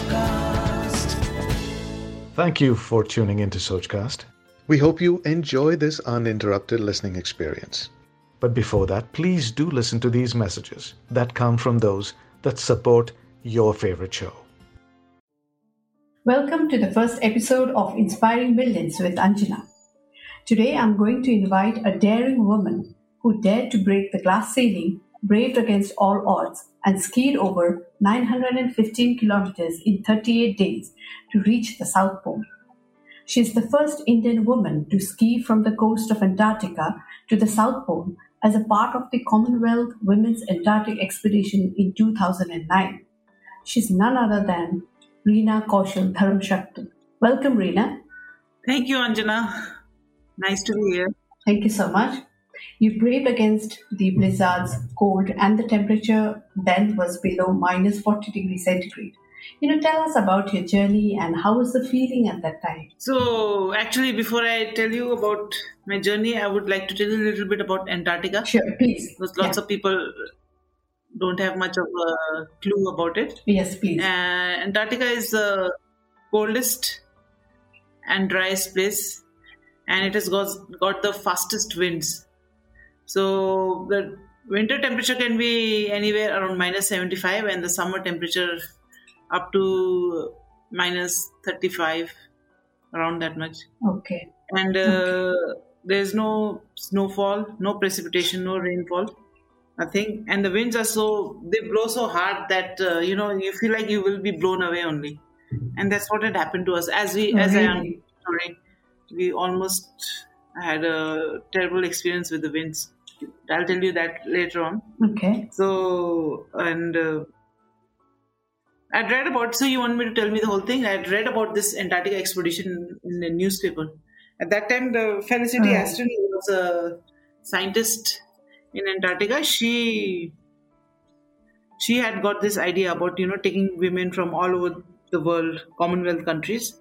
Sochcast. Thank you for tuning into Sochcast. We hope you enjoy this uninterrupted listening experience. But before that, please do listen to these messages that come from those that support your favorite show. Welcome to the first episode of Inspiring Millions with Anjana. Today I'm going to invite a daring woman who dared to break the glass ceiling, braved against all odds, and skied over 915 kilometers in 38 days to reach the South Pole. She is the first Indian woman to ski from the coast of Antarctica to the South Pole as a part of the Commonwealth Women's Antarctic Expedition in 2009. She's none other than Reena Kaushal Dharmshaktu. Welcome, Reena. Thank you, Anjana. Nice to be here. Thank you so much. You braved against the blizzards, cold, and the temperature then was below minus 40 degrees centigrade. You know, tell us about your journey and how was the feeling at that time? So, actually, before I tell you about my journey, I would like to tell you a little bit about Antarctica. Sure, please. Because lots Yeah. of people don't have much of a clue about it. Yes, please. Uh, Antarctica is the coldest and driest place, and it has got, got the fastest winds. So the winter temperature can be anywhere around minus 75, and the summer temperature up to minus 35, around that much. Okay. And uh, there's no snowfall, no precipitation, no rainfall nothing. And the winds are so they blow so hard that uh, you know you feel like you will be blown away only. And that's what had happened to us. As we as i am sorry we almost had a terrible experience with the winds i'll tell you that later on. Okay. so and uh, i'd read about so you want me to tell me the whole thing? I'd read about this antarctica expedition in the newspaper. At that time the felicity Right. aston was a scientist in antarctica. She she had got this idea about you know taking women from all over the world commonwealth countries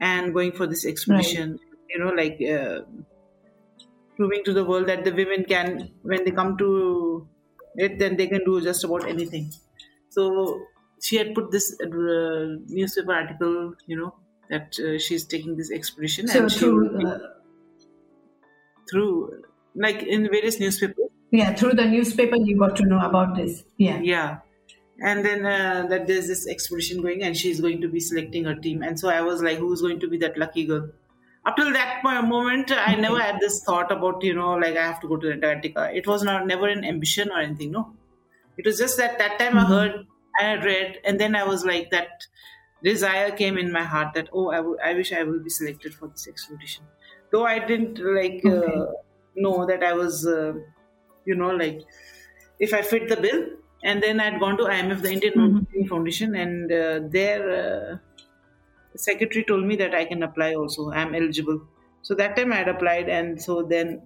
and going for this expedition you know like uh, proving to the world that the women can when they come to it then they can do just about anything. So she had put this uh, newspaper article you know that uh, she's taking this expedition So and she through be uh, through like in various newspapers. Yeah, through the newspaper you got to know about this. Yeah. yeah. And then uh, that there's this expedition going and she's going to be selecting her team. And so i was like who's going to be that lucky girl up till that moment i never had this thought about you know like i have to go to antarctica. It was not never an ambition or anything no. It was just that that time i heard and i had read and then i was like that desire came in my heart that oh I w- I wish i will be selected for this expedition. Though i didn't like Okay. uh, know that i was uh, you know like if i fit the bill and then i'd gone to imf the indian Mountaineering foundation and uh, their uh, secretary told me that i can apply also i'm eligible so that time i had applied and so then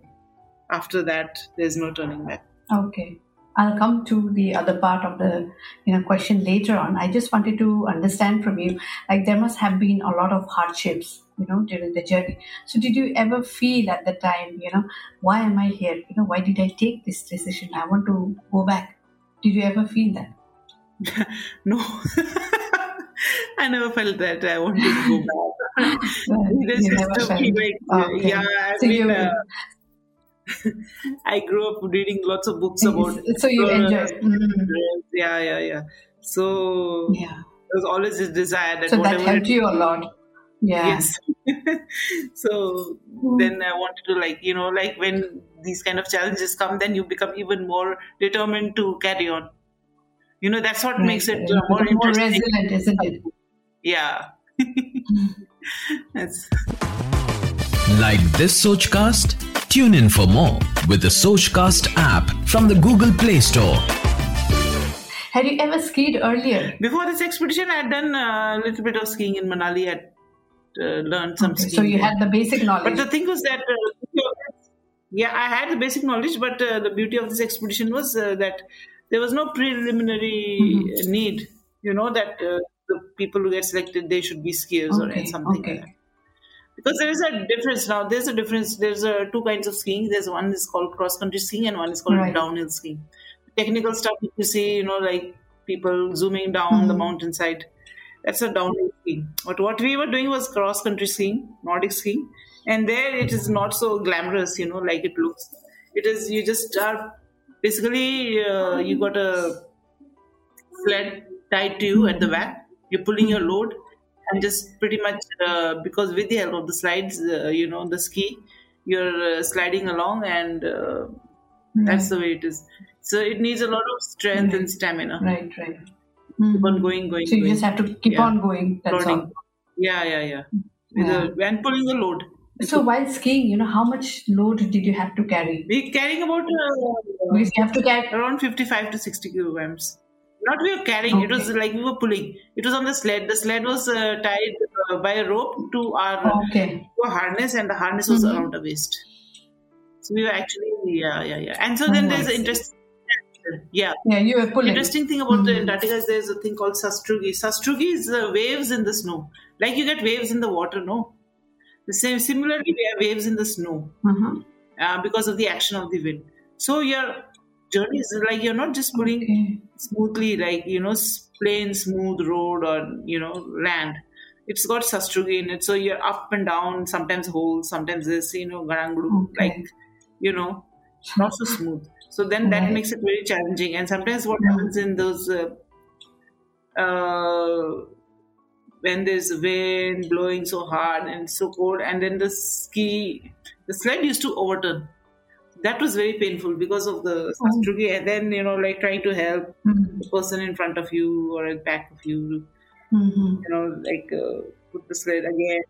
after that there's no turning back Okay. I'll come to the other part of the you know question later on. I just wanted to understand from you, like there must have been a lot of hardships, you know, during the journey. So did you ever feel at the time, you know, why am I here? You know, why did I take this decision? I want to go back. Did you ever feel that? no i never felt that i wanted to go back There's you just never a felt. feeling, Okay. yeah i So mean you- uh, i grew up reading lots of books about so you enjoy. Mm, yeah yeah yeah so yeah. there was always this desire that So that helped it- you a lot. Yeah. yes so then i wanted to like you know like when these kind of challenges come then you become even more determined to carry on you know that's what makes it uh, more Become more resilient, isn't it? yeah that's Like this Sochcast? Tune in for more with the Sochcast app from the Google Play Store. Had you ever skied earlier? before this expedition i had done uh, a little bit of skiing in manali i had uh, learned some Okay, skiing so you had the basic knowledge. But the thing was that, uh, yeah, I had the basic knowledge, but uh, the beauty of this expedition was uh, that there was no preliminary Mm-hmm. need, you know, that uh, the people who get selected, they should be skiers Okay, or something okay. like that. Because there is a difference now. There's a difference. There's uh, two kinds of skiing. There's one is called cross country skiing and one is called Right. downhill skiing. Technical stuff you see, you know, like people zooming down the Mhm. mountainside. That's a downhill skiing. But what we were doing was cross country skiing, Nordic skiing, and there it is not so glamorous, you know, like it looks. It is you just are basically uh, you got a sled tied to you at the back. You're pulling your load and just pretty much uh, because with the help of the slides, uh, you know, the ski, you're uh, sliding along and uh, that's the way it is. So it needs a lot of strength and stamina. Right, right. Keep on going, going. So you going. just have to keep Yeah. on going. That's Loading. all. Yeah, yeah, yeah. Yeah. the- and pulling the load. So while skiing, you know, how much load did you have to carry? We're carrying about uh, Because you have to carry. around 55 to 60 kilograms. Not we were carrying, it was like we were pulling. It was on the sled. The sled was uh, tied uh, by a rope to our Okay. to a harness, and the harness was Mhm. around the waist. So we were actually, yeah, yeah, yeah. And so Oh, then I there's an interesting, yeah. Yeah, you were pulling. Interesting thing about the Mhm. Antarctica is there's a thing called sastrugi. Sastrugi is uh, waves in the snow. Like you get waves in the water, no? The same. Similarly, we have waves in the snow Uh-huh. uh, because of the action of the wind. So your journey is like you're not just pulling Okay. smoothly, like you know, plain smooth road or you know land. It's got sastrugi in it, so you're up and down. Sometimes holes, sometimes this, you know, garanglu, Okay. like you know, not so smooth. So then that Right. makes it very challenging. And sometimes what Mhm. happens in those uh, uh, when there's wind blowing so hard and so cold, and then the ski, the sled used to overturn. That was very painful because of the Oh. sastrugi, and then you know, like trying to help Mhm. the person in front of you or at back of you, Mhm. you know, like uh, put the sled again.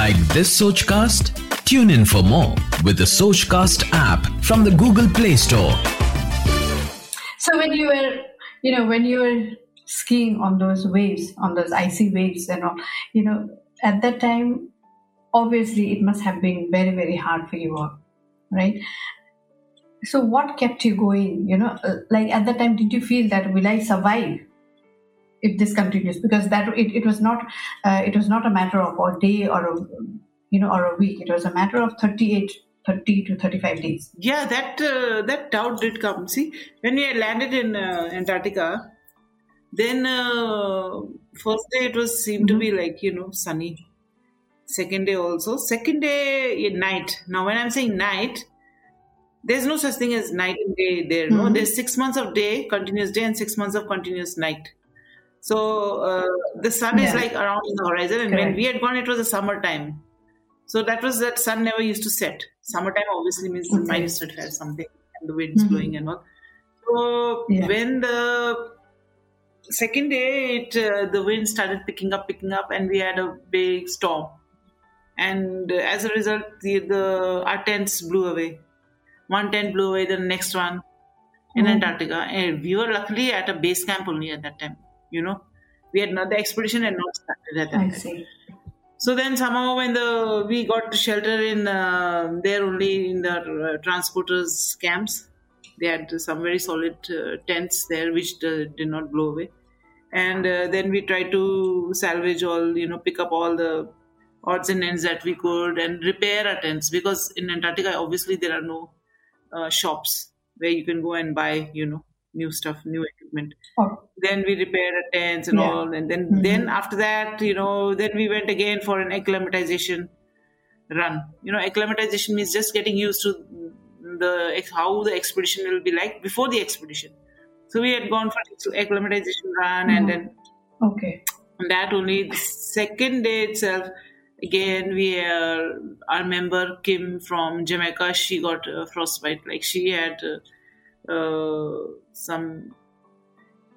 Like this Sochcast? Tune in for more with the Sochcast app from the Google Play Store. So when you were, you know, when you were skiing on those waves, on those icy waves and all, you know, at that time, obviously it must have been very, very hard for you all, right? So what kept you going? You know, uh, like at that time, did you feel that will I survive if this continues? Because that it, it was not, uh, it was not a matter of a day or a, you know, or a week. It was a matter of 38, 30 to 35 days. Yeah, that uh, that doubt did come. See, when we landed in uh, Antarctica, then uh, first day it was seemed to be like you know sunny. Second day also. Second day in night. Now when I'm saying night, there's no such thing as night and day there. No, Mhm. there's six months of day, continuous day, and six months of continuous night. So uh, the sun is like around in the horizon, and when we had gone, it was a summertime. So that was that sun never used to set. Summertime obviously means the Okay. minus 35 something, and the wind's Mhm. blowing and all. So Yeah. when the second day, it uh, the wind started picking up, picking up, and we had a big storm. And uh, as a result, the, the our tents blew away. One tent blew away, the next one in Oh. Antarctica, and we were luckily at a base camp only at that time. You know, we had not the expedition had not started at that I time. see. So then somehow when the we got to shelter in uh, there only in the uh, transporters camps, they had some very solid uh, tents there which uh, did not blow away, and uh, then we tried to salvage all you know pick up all the odds and ends that we could and repair our tents. Because in Antarctica obviously there are no uh, shops where you can go and buy you know new stuff new equipment. Oh, then we repaired our tents and Yeah. all. And then Mhm. then after that you know then we went again for an acclimatization run. You know acclimatization means just getting used to the how the expedition will be like before the expedition so we had gone for acclimatization run and Mhm. then okay. that only the second day itself again we uh, our member kim from jamaica she got uh, frostbite like she had uh, uh, some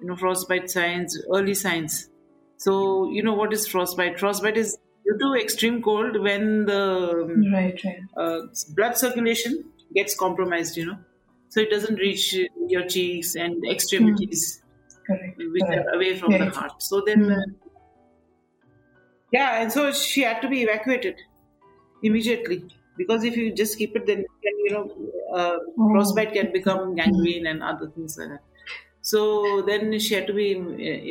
you know frostbite signs early signs so you know what is frostbite frostbite is due to extreme cold when the Right, right. uh, blood circulation gets compromised you know so it doesn't reach your cheeks and extremities Correct. which correct. are away from Very the heart. So then, Hmm. uh, yeah, and so she had to be evacuated immediately because if you just keep it, then you know uh, Oh. frostbite can become gangrene and other things like that. So then she had to be uh,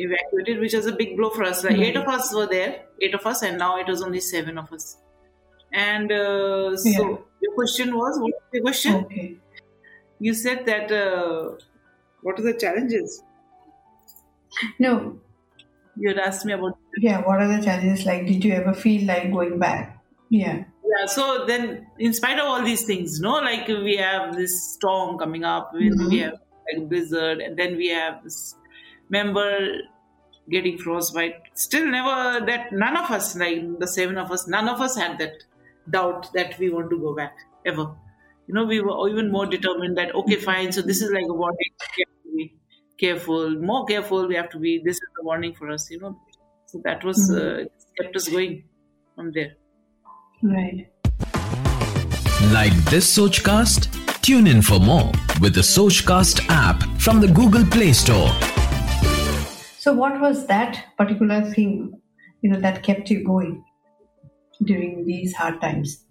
evacuated, which was a big blow for us. Like eight of us were there, eight of us, and now it was only seven of us. And uh, so Yeah. your question was, what was the question? Okay. You said that uh, what are the challenges? No, you had asked me about. Yeah, what are the challenges like? Did you ever feel like going back? Yeah. Yeah, so then, in spite of all these things, no, like we have this storm coming up, we, Mhm. we have like blizzard, and then we have this member getting frostbite. Still, never that none of us, like the seven of us, none of us had that doubt that we want to go back ever. You know, we were even more determined that okay, fine. So this is like a warning. We have to be careful, more careful. We have to be. This is the warning for us. You know, so that was uh, kept us going from there. Right. Like this Sochcast? Tune in for more with the Sochcast app from the Google Play Store. So, what was that particular thing, you know, that kept you going during these hard times?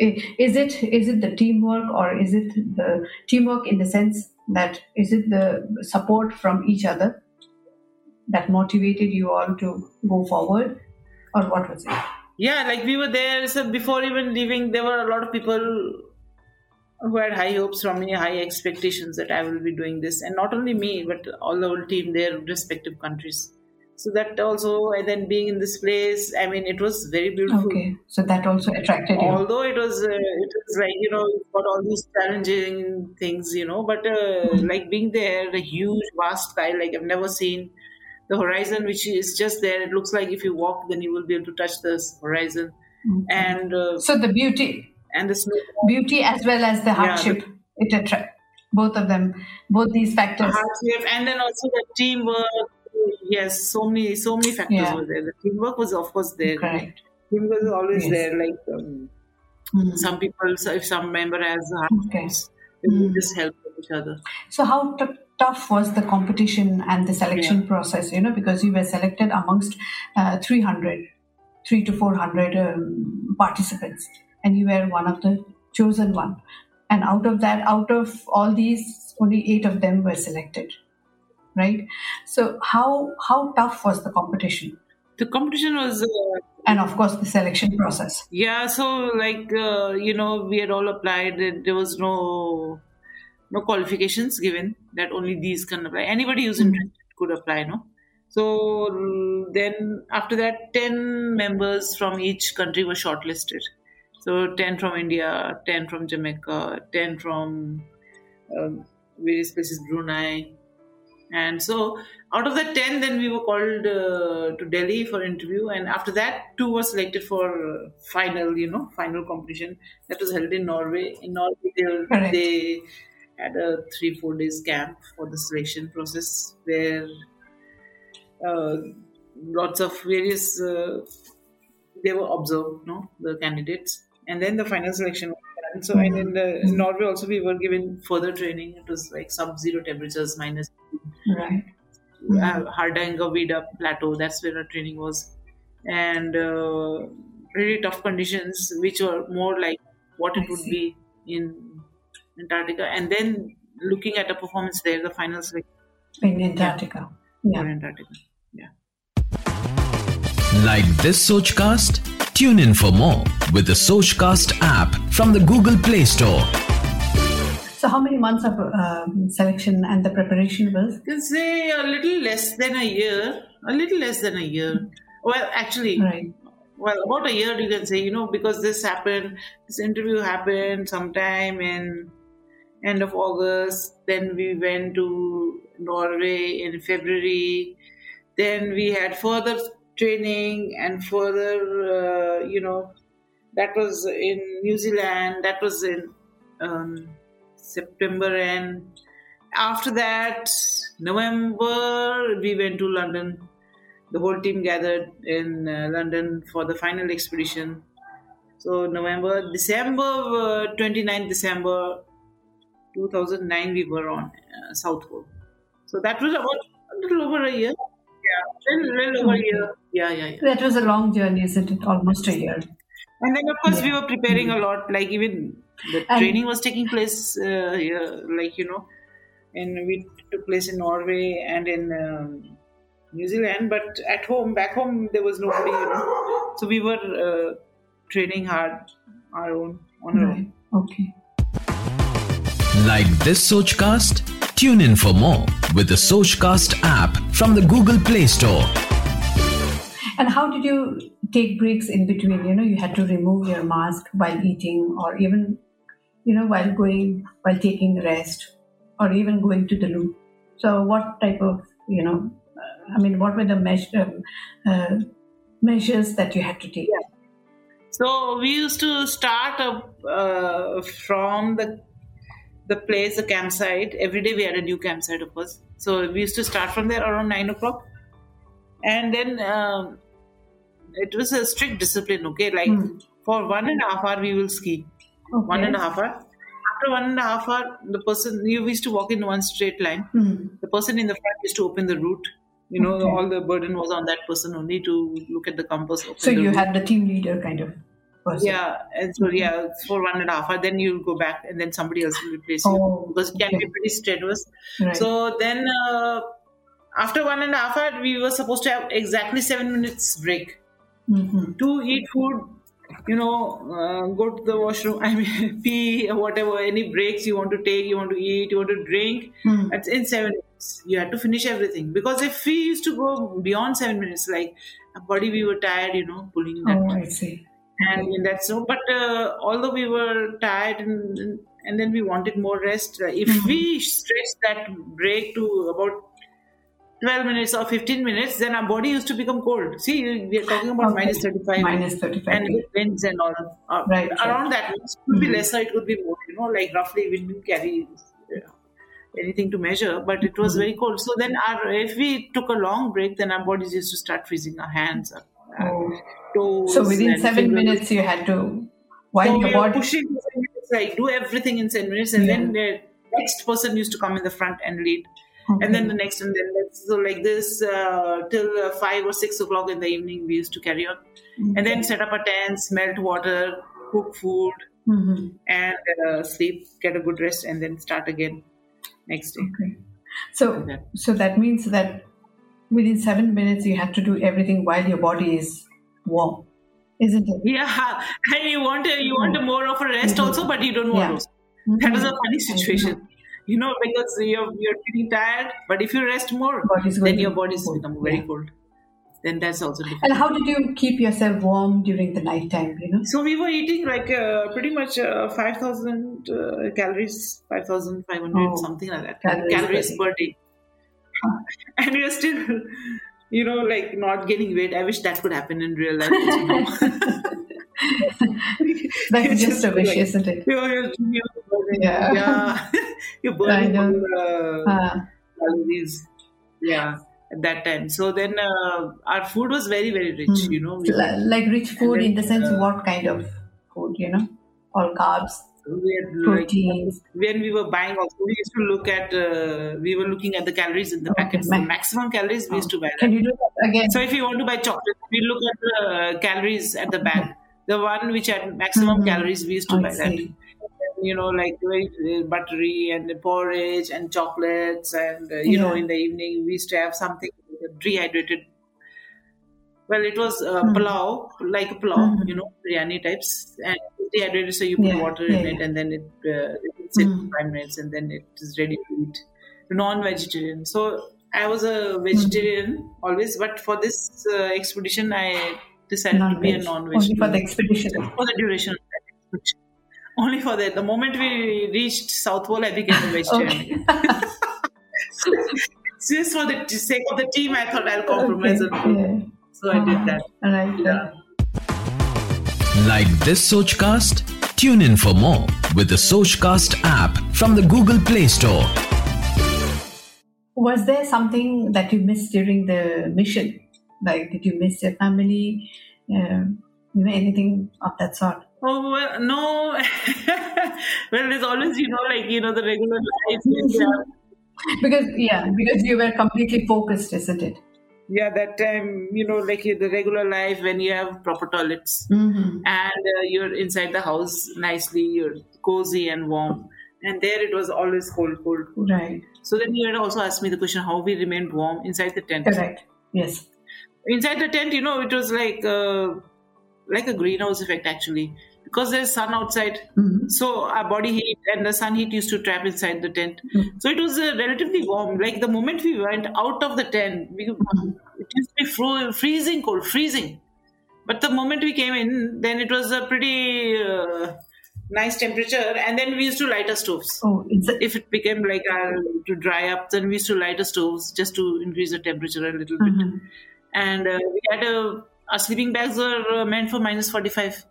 I- Is it is it the teamwork, or is it the teamwork in the sense that is it the support from each other that motivated you all to go forward, or what was it? Yeah, like we were there. So before even leaving, there were a lot of people who had high hopes from me, high expectations that I will be doing this, and not only me, but all the whole team, their respective countries. So that also, and then being in this place, I mean, it was very beautiful. Okay, so that also attracted you. Although it was, uh, it was like you know, got all these challenging things, you know, but uh, like being there, a huge, vast sky, like I've never seen the horizon, which is just there. It looks like if you walk, then you will be able to touch this horizon, and uh, So the beauty, and the snow. beauty as well as the Yeah, the- hardship, it attract both of them, both these factors. hardship, and then also the teamwork. Yes, so many, so many factors Yeah. were there. The teamwork was, of course, there. Correct. Teamwork was always Yes. there. Like um, Mm. some people, so if some member has Okay. will just help each other. So, how t- tough was the competition and the selection process? You know, because you were selected amongst uh, 300, 3 to 400 um, participants, and you were one of the chosen one. And out of that, out of all these, only eight of them were selected, right? So, how how tough was the competition? The competition was. Uh, And of course, the selection process. Yeah, so like uh, you know, we had all applied. and There was no no qualifications given that only these can apply. Anybody who's interested could apply. No, so then after that, ten members from each country were shortlisted. So ten from India, ten from Jamaica, ten from um, various places, Brunei, and so out of the 10 then we were called uh, to delhi for interview. And after that two were selected for uh, final you know final competition. That was held in norway. In norway they, Correct. they had a three four days camp for the selection process where uh, lots of various uh, they were observed you no the candidates. And then the final selection was done. so and in, the, in norway also we were given further training. It was like sub-zero temperatures minus Right. uh, Hardangervidda Plateau. That's where our training was, and uh, really tough conditions, which were more like what it I would see. be in Antarctica. And then looking at a performance there, the finals like In Antarctica. Yeah. for Antarctica. Yeah. Like this Sochcast? Tune in for more with the Sochcast app from the Google Play Store. So, how many months of um, selection and the preparation was? You can say a little less than a year. A little less than a year. Well, actually, Right. well about a year you can say you know because this happened this interview happened sometime in end of august then we went to norway in february then we had further training and further uh, you know that was in new zealand that was in um, september and after that november we went to london the whole team gathered in uh, London for the final expedition. So November, December, uh, 29th December 2009, we were on uh, South Pole. So that was about a little over a year. Yeah, little, little over a year. Yeah, yeah, yeah. That was a long journey, isn't it? Almost a year. And then, of course, we were preparing a lot. Like even the And- training was taking place uh, here, like you know, and we took place in Norway and in um, New Zealand. But at home, back home, there was nobody. You know, so we were uh, training hard, our own on our Right. own. Okay. Like this Sochcast? Tune in for more with the Sochcast app from the Google Play Store. And how did you take breaks in between? You know, you had to remove your mask while eating, or even, you know, while going, while taking rest, or even going to the loo. So, what type of, you know, uh, I mean, what were the measure, uh, measures that you had to take? Yeah. So we used to start up uh, from the the place, the campsite. Every day we had a new campsite, of course. So we used to start from there around nine o'clock, and then um, it was a strict discipline. Okay, like Hmm. for one and a half hour we will ski. One and a half hour. After one and a half hour, the person you used to walk in one straight line. Hmm. The person in the front used to open the route. You know, Okay. all the burden was on that person only to look at the compass. So you route. had the team leader kind of person. Yeah, and so yeah, for one and a half hour, then you'll go back, and then somebody else will replace you Oh, because it can okay. be pretty strenuous. Right. So then, uh, after one and a half hour, we were supposed to have exactly seven minutes break Mhm. to eat food. You know, uh, go to the washroom. I mean, pee, whatever. Any breaks you want to take, you want to eat, you want to drink. Hmm. It's in seven minutes. You had to finish everything because if we used to go beyond seven minutes, like body, we were tired. You know, pulling that Oh, I see. and in that so but uh, although we were tired and, and then we wanted more rest uh, if we stretch that break to about 12 minutes or 15 minutes then our body used to become cold see we are talking about Okay. minus 35 Minus 35. and with winds and all uh, Right, right. around that it could be Mhm. lesser it could be more you know like roughly we didn't carry uh, anything to measure but it was Mhm. very cold so then our if we took a long break then our bodies used to start freezing our hands our, Oh. toes So within seven minutes, you had to, while So your body. pushing in seven minutes, like do everything in seven minutes, and Yeah. then the next person used to come in the front and lead, And then the next, and then so like this uh, till uh, five or six o'clock in the evening we used to carry on, and then set up a tent, melt water, cook food, Mhm. and uh, sleep, get a good rest, and then start again next day. Okay. So, Okay. so that means that within seven minutes, you have to do everything while your body is warm, isn't it? Yeah, and you want a, you want a more of a rest also, but you don't want Yeah. That is a funny situation. You know, because you're you're feeling tired, but if you rest more, then your body's cold. become very cold. Then that's also different. And how did you keep yourself warm during the night time? You know. So we were eating like uh, pretty much uh, five thousand uh, calories, five thousand five hundred, Oh, something like that, calories calories, per day. and we are still, you know, like not gaining weight. I wish that could happen in real life. That's It's just a wish, like- isn't it? You're, you're, Yeah. yeah. you're burning all, uh, Uh, calories. Yeah, at that time. So then uh, our food was very, very rich. Hmm. You know, we, like rich food then, in the sense, uh, what kind of food? You know, all carbs, had like proteins. when we were buying also we used to look at uh, we were looking at the calories in the Okay, packets the maximum calories we used to buy that. Can you do that again? so if you want to buy chocolate we look at the calories at the bag the one which had maximum Mhm. calories we used to I buy that see. You know like very uh, buttery and the porridge and chocolates and uh, you know in the evening we used to have something dehydrated well it was uh, Mhm. pulao like a pulao Mhm. you know biryani types and dehydrated so you put Yeah, water yeah, in it and then it, uh, it sits Mhm. five minutes and then it is ready to eat non-vegetarian so i was a vegetarian always but for this uh, expedition i decided to be a Non-veg. non-vegetarian Only for the expedition. for the duration of that expedition. Only for that. The moment we reached South Pole, I became a vegetarian. Okay. Just for the sake of the team, I thought I'll compromise Okay, a bit. yeah. So I did that. All right. Yeah. Like this Sochcast? Tune in for more with the Sochcast app from the Google Play Store. Was there something that you missed during the mission? Like, did you miss your family? Um, you know, anything of that sort? Oh well, no. well, there's always you know like you know the regular life. Because yeah, because you were completely focused, isn't it? yeah, that time you know like the regular life when you have proper toilets Mm-hmm. and uh, you're inside the house nicely, you're cozy and warm. And there it was always cold, cold, cold. Right. So then you had also asked me the question how we remained warm inside the tent. Correct. Yes. Inside the tent, you know, it was like uh, like a greenhouse effect actually, because there's sun outside. Mhm. So our body heat and the sun heat used to trap inside the tent. Mhm. So it was uh, relatively warm. Like the moment we went out of the tent, we, Mhm. it used to be fro- freezing cold, freezing. But the moment we came in, then it was a pretty uh, nice temperature. And then we used to light our stoves. Oh, If it became like uh, to dry up, then we used to light our stoves just to increase the temperature a little bit. Mhm. And uh, we had a, our sleeping bags were uh, meant for minus 45.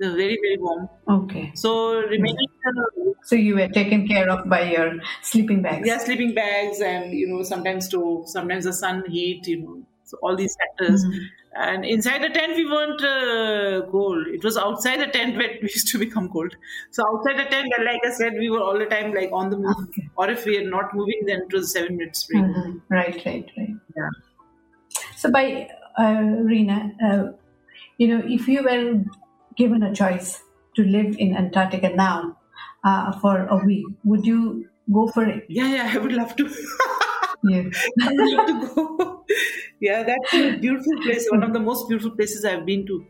Very, very warm. okay. So remaining, uh, So you were taken care of by your sleeping bags. yeah, sleeping bags and you know sometimes stove, sometimes the sun heat, you know, so all these factors. Mhm. And inside the tent we weren't uh, cold. It was outside the tent where we used to become cold. So outside the tent, like I said, we were all the time like on the move. Okay. Or if we are not moving, then it was seven minutes break. Mhm. Right, right, right. Yeah. So, by uh, Reena, uh, you know, if you were given a choice to live in Antarctica now uh, for a week, would you go for it? Yeah, yeah, I would love to. Yeah. I would love to go. yeah, that's a beautiful place. One of the most beautiful places I've been to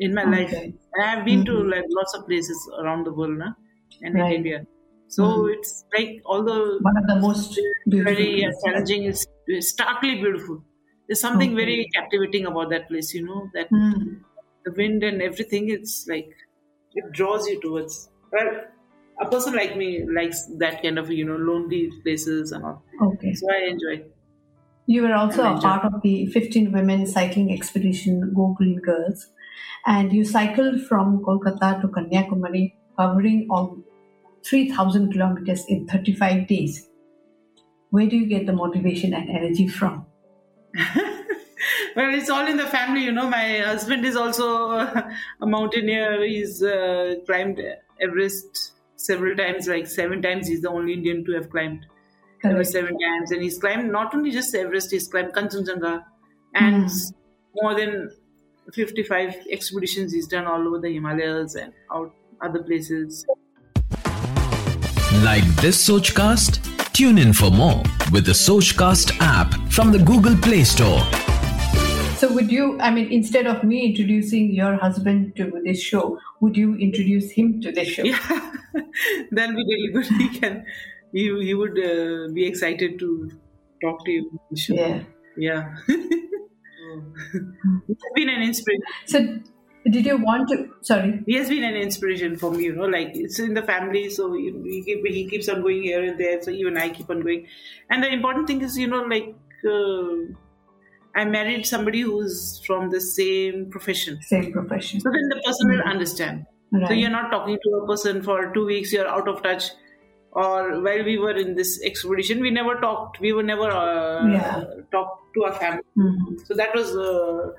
in my life. And I've been to Mhm. like lots of places around the world, na? and Right. in India. So Mhm. it's like all the One of the most very challenging is starkly beautiful. There's something Okay. very captivating about that place, you know, that Mm. The wind and everything, it's like it draws you towards. Well, a person like me likes that kind of, you know, lonely places and all. Okay. So I enjoy. You were also a part of the 15 women cycling expedition Go Green Girls, and you cycled from Kolkata to Kanyakumari, covering all 3,000 kilometers in 35 days. Where do you get the motivation and energy from? well, it's all in the family, you know. My husband is also a mountaineer. He's uh, climbed Everest several times, like seven times. He's the only Indian to have climbed Everest seven times, and he's climbed not only just Everest, he's climbed Kanchenjunga, and Mm. more than fifty-five expeditions he's done all over the Himalayas and out other places. Like this Sochcast? Tune in for more with the Sochcast app from the Google Play Store. So, would you, I mean, instead of me introducing your husband to this show, would you introduce him to this show? Yeah, that'll be really good. He can, he, he would uh, be excited to talk to you. Sure. Yeah. Yeah. He's been an inspiration. So, did you want to, sorry, He has been an inspiration for me, you know, like it's in the family, so he, he, keep, he keeps on going here and there, so even I keep on going. And the important thing is, you know, like uh, I married somebody who's from the same profession. same profession? So then the person will understand. Right. So you're not talking to a person for two weeks, you're out of touch. Or while we were in this expedition, we never talked. We were never uh, Yeah. talked to our family. Mhm. So that was uh,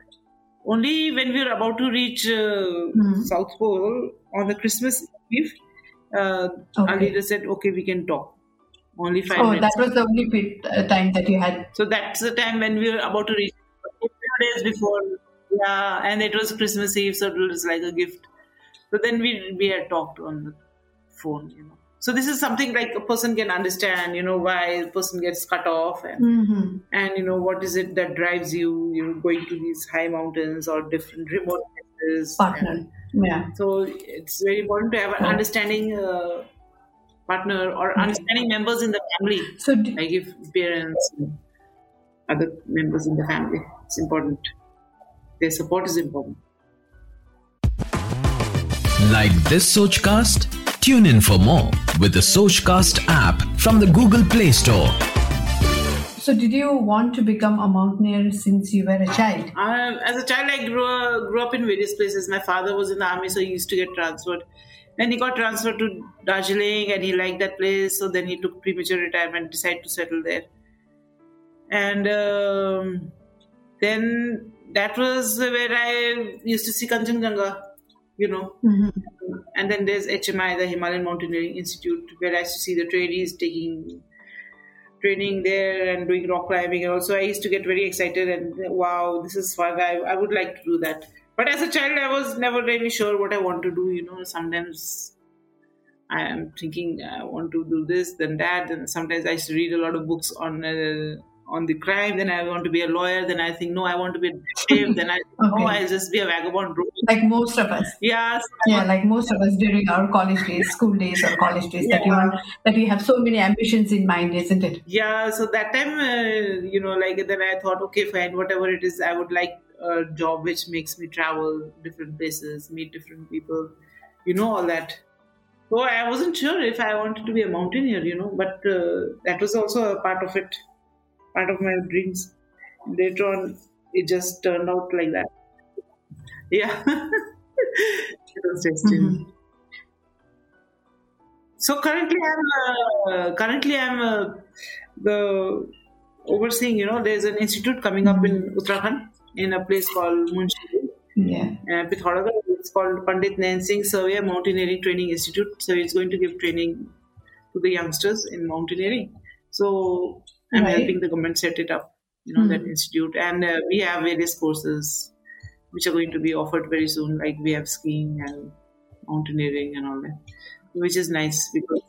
only when we were about to reach uh, Mhm. South Pole on the Christmas Eve. Uh, Okay. Our leader said, "Okay, we can talk." Only five Oh, minutes. Oh, that was the only bit, uh, time that you had. So that's the time when we were about to reach. A few days before, yeah, and it was Christmas Eve, so it was like a gift. So then we we had talked on the phone, you know. So this is something like a person can understand, you know, why a person gets cut off and Mm-hmm. and you know what is it that drives you, you know, going to these high mountains or different remote places. Partner. Yeah. So it's very important to have an understanding uh, partner or understanding members in the family So, d- like if parents and other members in the family it's important their support is important Like this Sochcast? Tune in for more with the Sochcast app from the Google Play Store. so did you want to become a mountaineer since you were a child? um, as a child i grew, uh, grew up in various places my father was in the army so he used to get transferred then he got transferred to darjeeling and he liked that place so then he took premature retirement decided to settle there and um, then that was where i used to see kanchenjunga you know Mm-hmm. and then there's HMI, the Himalayan Mountaineering Institute, where I used to see the trainees taking training there and doing rock climbing. And also, I used to get very excited and wow, this is fun. I, I would like to do that. But as a child, I was never really sure what I want to do. You know, sometimes I am thinking I want to do this, then that, and sometimes I used to read a lot of books on uh, on the crime. Then I want to be a lawyer. Then I think no, I want to be a detective. then I okay. no, I'll just be a vagabond. Like most of us. Yeah. Yeah, like most of us during our college days, school days, or college days, yeah. that you want, that we have so many ambitions in mind, isn't it? Yeah. So that time, uh, you know, like then I thought, okay, fine, whatever it is, I would like a job which makes me travel different places, meet different people, you know, all that. So I wasn't sure if I wanted to be a mountaineer, you know, but uh, that was also a part of it, part of my dreams. Later on, it just turned out like that. Yeah, it was Mm-hmm. So currently, I'm uh, currently I'm uh, the overseeing. You know, there's an institute coming up in Uttarakhand in a place called Munshi. Yeah. Uh, it's called Pandit Nain Singh Surveyor Mountaineering Training Institute. So it's going to give training to the youngsters in mountaineering. So I'm right. helping the government set it up, you know, mm. that hmm. institute. And uh, we have various courses which are going to be offered very soon. Like we have skiing and mountaineering and all that, which is nice because.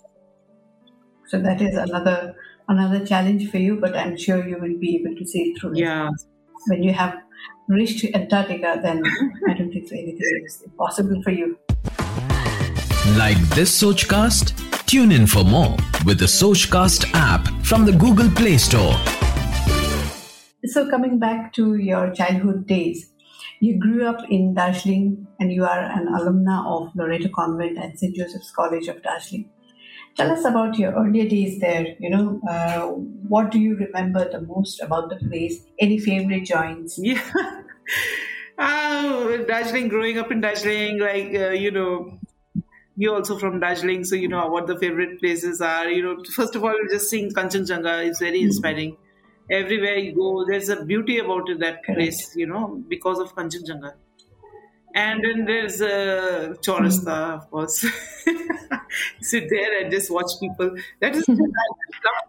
So that is another another challenge for you, but I'm sure you will be able to see through it. Yeah. When you have reached Antarctica, then I don't think so anything is impossible for you. Like this Sochcast? Tune in for more with the Sochcast app from the Google Play Store. So, coming back to your childhood days, you grew up in Darjeeling and you are an alumna of Loreto Convent and St. Joseph's College of Darjeeling. Tell us about your earlier days there. You know, uh, what do you remember the most about the place? Any favorite joints? Yeah. oh, Darjeeling, growing up in Darjeeling, like, uh, you know, you're also from Darjeeling, so you know what the favorite places are. You know, first of all, just seeing Kanchenjunga is very mm-hmm. inspiring. Mm-hmm. Everywhere you go, there's a beauty about it, that Correct. place, you know, because of Kanchenjunga. And then there's uh, Chaurasta, mm. of course. Sit there and just watch people. That is that.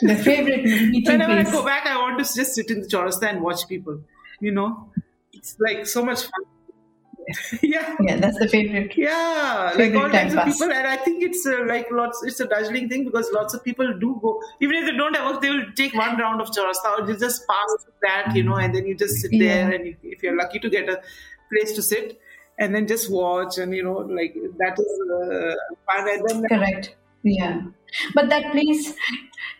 The favorite Whenever place. I go back, I want to just sit in the Chaurasta and watch people. You know, it's like so much fun. yeah, yeah, that's the favorite. Yeah, favorite like all kinds of people, and I think it's uh, like lots. It's a dazzling thing because lots of people do go, even if they don't have work, they will take one round of Chaurasta or you just pass that, you know, and then you just sit yeah. there, and if you're lucky to get a place to sit and then just watch and you know like that is uh, fun and then correct. Yeah. But that place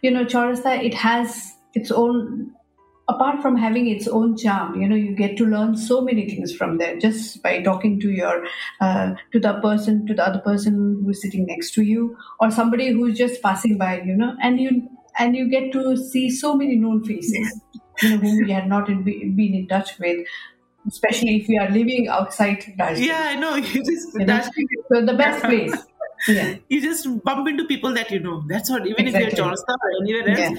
you know chaurasta it has its own apart from having its own charm you know you get to learn so many things from there just by talking to your uh, to the person to the other person who's sitting next to you or somebody who's just passing by you know and you and you get to see so many known faces you know whom you had not been in touch with especially if you are living outside Darjeeling. Yeah, I know. You just you know? So the best place. Yeah. You just bump into people that you know. That's what. Even exactly. if you're Chaurasta or anywhere else, yeah.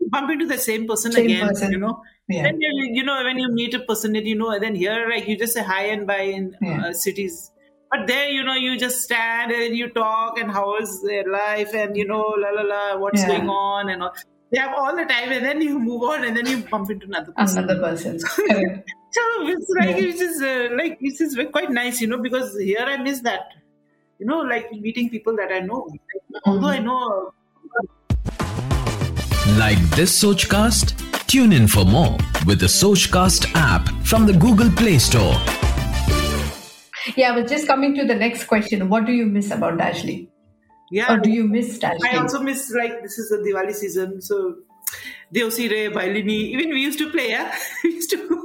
you bump into the same person same again. Person. You know. Yeah. Then you, you know when you meet a person that you know, and then here like you just say hi and bye in yeah. uh, cities. But there, you know, you just stand and you talk and how is their life and you know, la la la, what's yeah. going on and all. They have all the time, and then you move on, and then you bump into another person. Another person. So it's like yeah. it's just uh, like it's just quite nice, you know, because here I miss that, you know, like meeting people that I know. Like, although I know. Like this Sochcast? Tune in for more with the Sochcast app from the Google Play Store. Yeah, but just coming to the next question, what do you miss about Darjeeling? Yeah, or do you miss Darjeeling? I also miss like this is the Diwali season, so Deosire, Bhailini. Even we used to play, yeah, we used to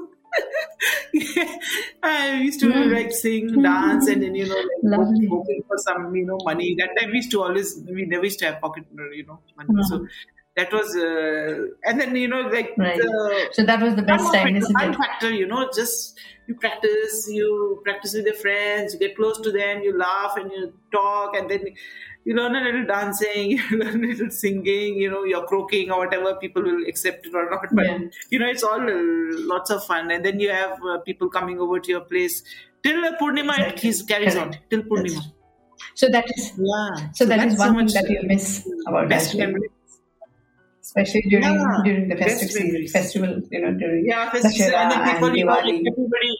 I used to mm. like sing, dance, and then you know, like hoping for some you know money. That time we used to always we never used to have pocket you know money. Mm. So that was uh, and then you know like right. the, so that was the best time isn't fun it? factor you know just you practice you practice with your friends you get close to them you laugh and you talk and then you learn a little dancing, you learn a little singing, you know, you're croaking or whatever, people will accept it or not. But, yeah. you know, it's all uh, lots of fun. And then you have uh, people coming over to your place. Till uh, Purnima, exactly. it carries Correct. on. Till Purnima. Yes. So that is yeah. So, so that is one so thing that you miss about best memories. Especially during yeah, during the festive season, festival, you know, during yeah, festival, and and Diwali. everybody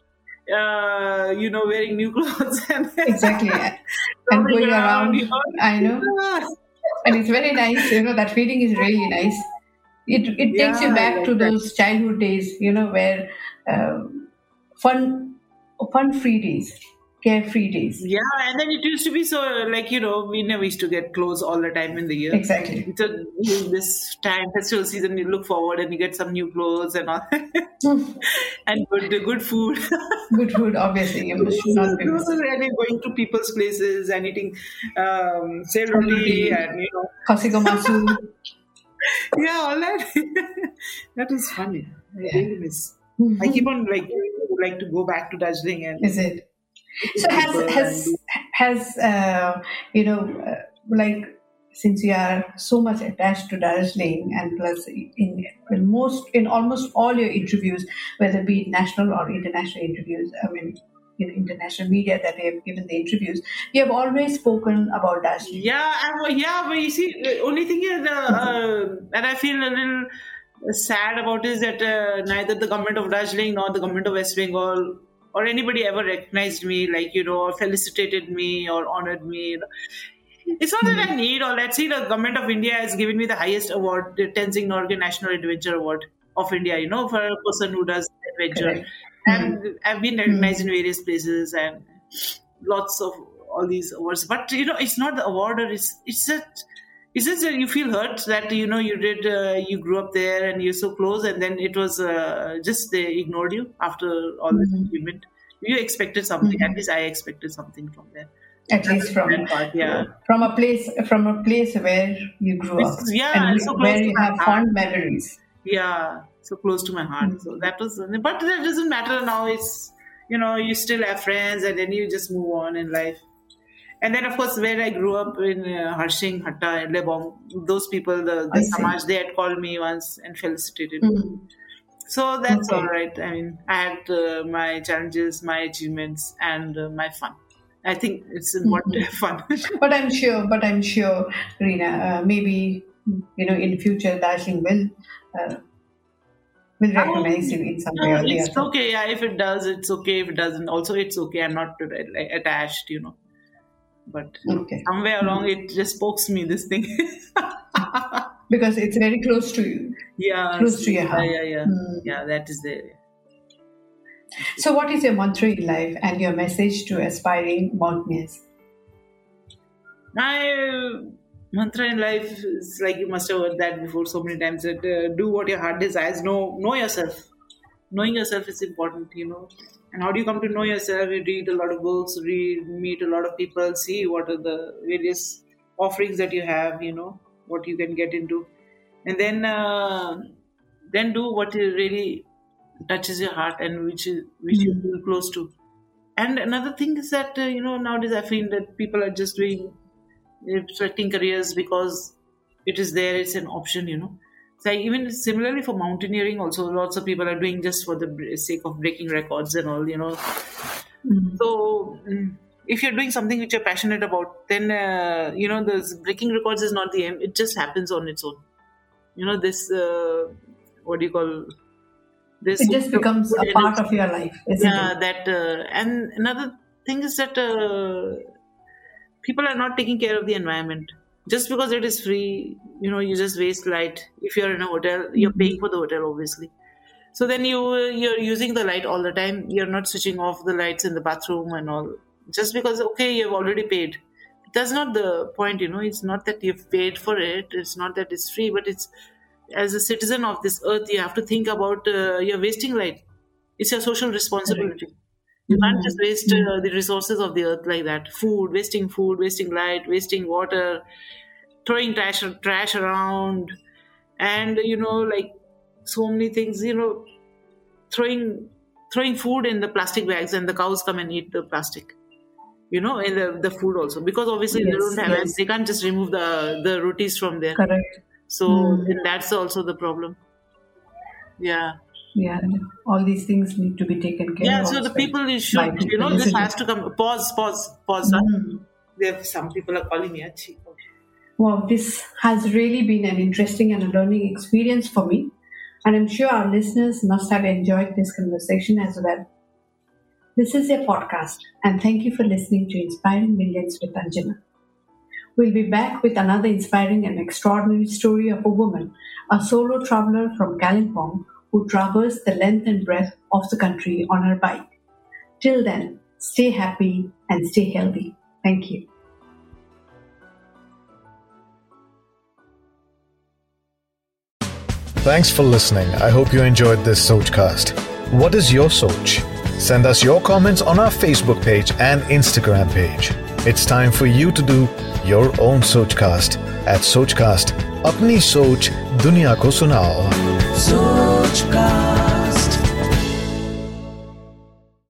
uh, you know, wearing new clothes and exactly, and going around. I know, and it's very nice. You know, that feeling is really nice. it it takes you back like to that. those childhood days, you know, where um, fun fun free days, carefree days. Yeah, and then it used to be so like you know we never used to get clothes all the time in the year. Exactly. So this time festival season, you look forward and you get some new clothes and all, and good good food. Good food, obviously. You should not be Those missing. are going to people's places and eating um, roti and you know Kasigomasu. yeah all that. that is funny. I Yeah. really miss. I keep on like like to go back to Darjeeling and Is it? So has has has uh, you know uh, like since you are so much attached to Darjeeling and plus in, in most in almost all your interviews, whether it be national or international interviews, I mean in international media that they have given the interviews, you have always spoken about Darjeeling. Yeah, I, yeah, but you see, the only thing is, uh, uh, that I feel a little sad about is that uh, neither the government of Darjeeling nor the government of West Bengal or anybody ever recognized me, like you know, or felicitated me or honored me. It's not that I hmm. need all that. See, the government of India has given me the highest award, the Tenzing Norgay National Adventure Award of India. You know, for a person who does adventure. Correct. And hmm. I've been recognized in hmm. various places and lots of all these awards. But you know, it's not the award, or it's it's that it's just that you feel hurt that you know you did uh, you grew up there and you're so close, and then it was uh, just they ignored you after all this Mhm. achievement. You expected something. Mhm. At least I expected something from there. At least from part, yeah. from a place from a place where you grew up yeah, and so close where to you have heart. fond memories. yeah so close to my heart Mm. so that was but that doesn't matter now it's you know you still have friends and then you just move on in life and then of course where i grew up in uh, harshing hatta lebong those people the, the samaj they had called me once and felicitated me Mm. so that's Okay. all right i mean i had uh, my challenges my achievements and uh, my fun i think it's important to have fun But I'm sure, but I'm sure, Reena, uh, maybe you know in future Darjeeling will uh, will recognize you in some way or the it's other. okay. Yeah, if it does, it's okay. If it doesn't, also it's okay. I'm not uh, attached, you know. But Okay, somewhere along, it just pokes me this thing. because it's very close to you. yeah, Close to your yeah, heart. yeah, yeah, Mm. yeah. That is there. So, what is your mantra in life and your message to aspiring mountaineers? My mantra in life is like you must have heard that before so many times. That uh, do what your heart desires. Know know yourself. Knowing yourself is important, you know. And how do you come to know yourself? You read a lot of books, read, meet a lot of people, see what are the various offerings that you have, you know, what you can get into, and then uh, then do what really touches your heart and which is which you feel close to. And another thing is that uh, you know nowadays I feel that people are just doing expecting careers because it is there, it's an option, you know. So even similarly for mountaineering, also lots of people are doing just for the sake of breaking records and all, you know. So mm, if you're doing something which you're passionate about, then uh, you know the breaking records is not the aim. It just happens on its own. You know this. Uh, what do you call this? It just becomes a part of your life, isn't yeah it? that uh, and another thing is that uh, people are not taking care of the environment just because it is free you know you just waste light. If you're in a hotel you're paying for the hotel obviously. So then you you're using the light all the time. You're not switching off the lights in the bathroom and all. Just because okay you've already paid. That's not the point you know it's not that you've paid for it. It's not that it's free but it's as a citizen of this earth you have to think about uh, you're wasting light. It's your social responsibility you can't just waste uh, the resources of the earth like that. Food wasting food wasting light wasting water throwing trash trash around. And you know like so many things you know throwing throwing food in the plastic bags and the cows come and eat the plastic you know in the, the food also. Because obviously they don't have yes. they can't just remove the the rotis from there. Correct. so Mm. that's also the problem. Yeah Yeah, all these things need to be taken care yeah of. Yeah so the people you should you know this has to come pause pause pause Mm. there some people are calling me Achi. Wow, this has really been an interesting and a learning experience for me. And I'm sure our listeners must have enjoyed this conversation as well. This is a podcast, and thank you for listening to Inspiring Millions with Anjana. We'll be back with another inspiring and extraordinary story of a woman, a solo traveler from Kalimpong who traversed the length and breadth of the country on her bike. Till then, stay happy and stay healthy. Thank you. Thanks for listening. I hope you enjoyed this Sochcast. What is your Soch? Send us your comments on our Facebook page and Instagram page. It's time for you to do your own Sochcast at Sochcast. Apni Soch Dunya Ko Sunao. Sochcast.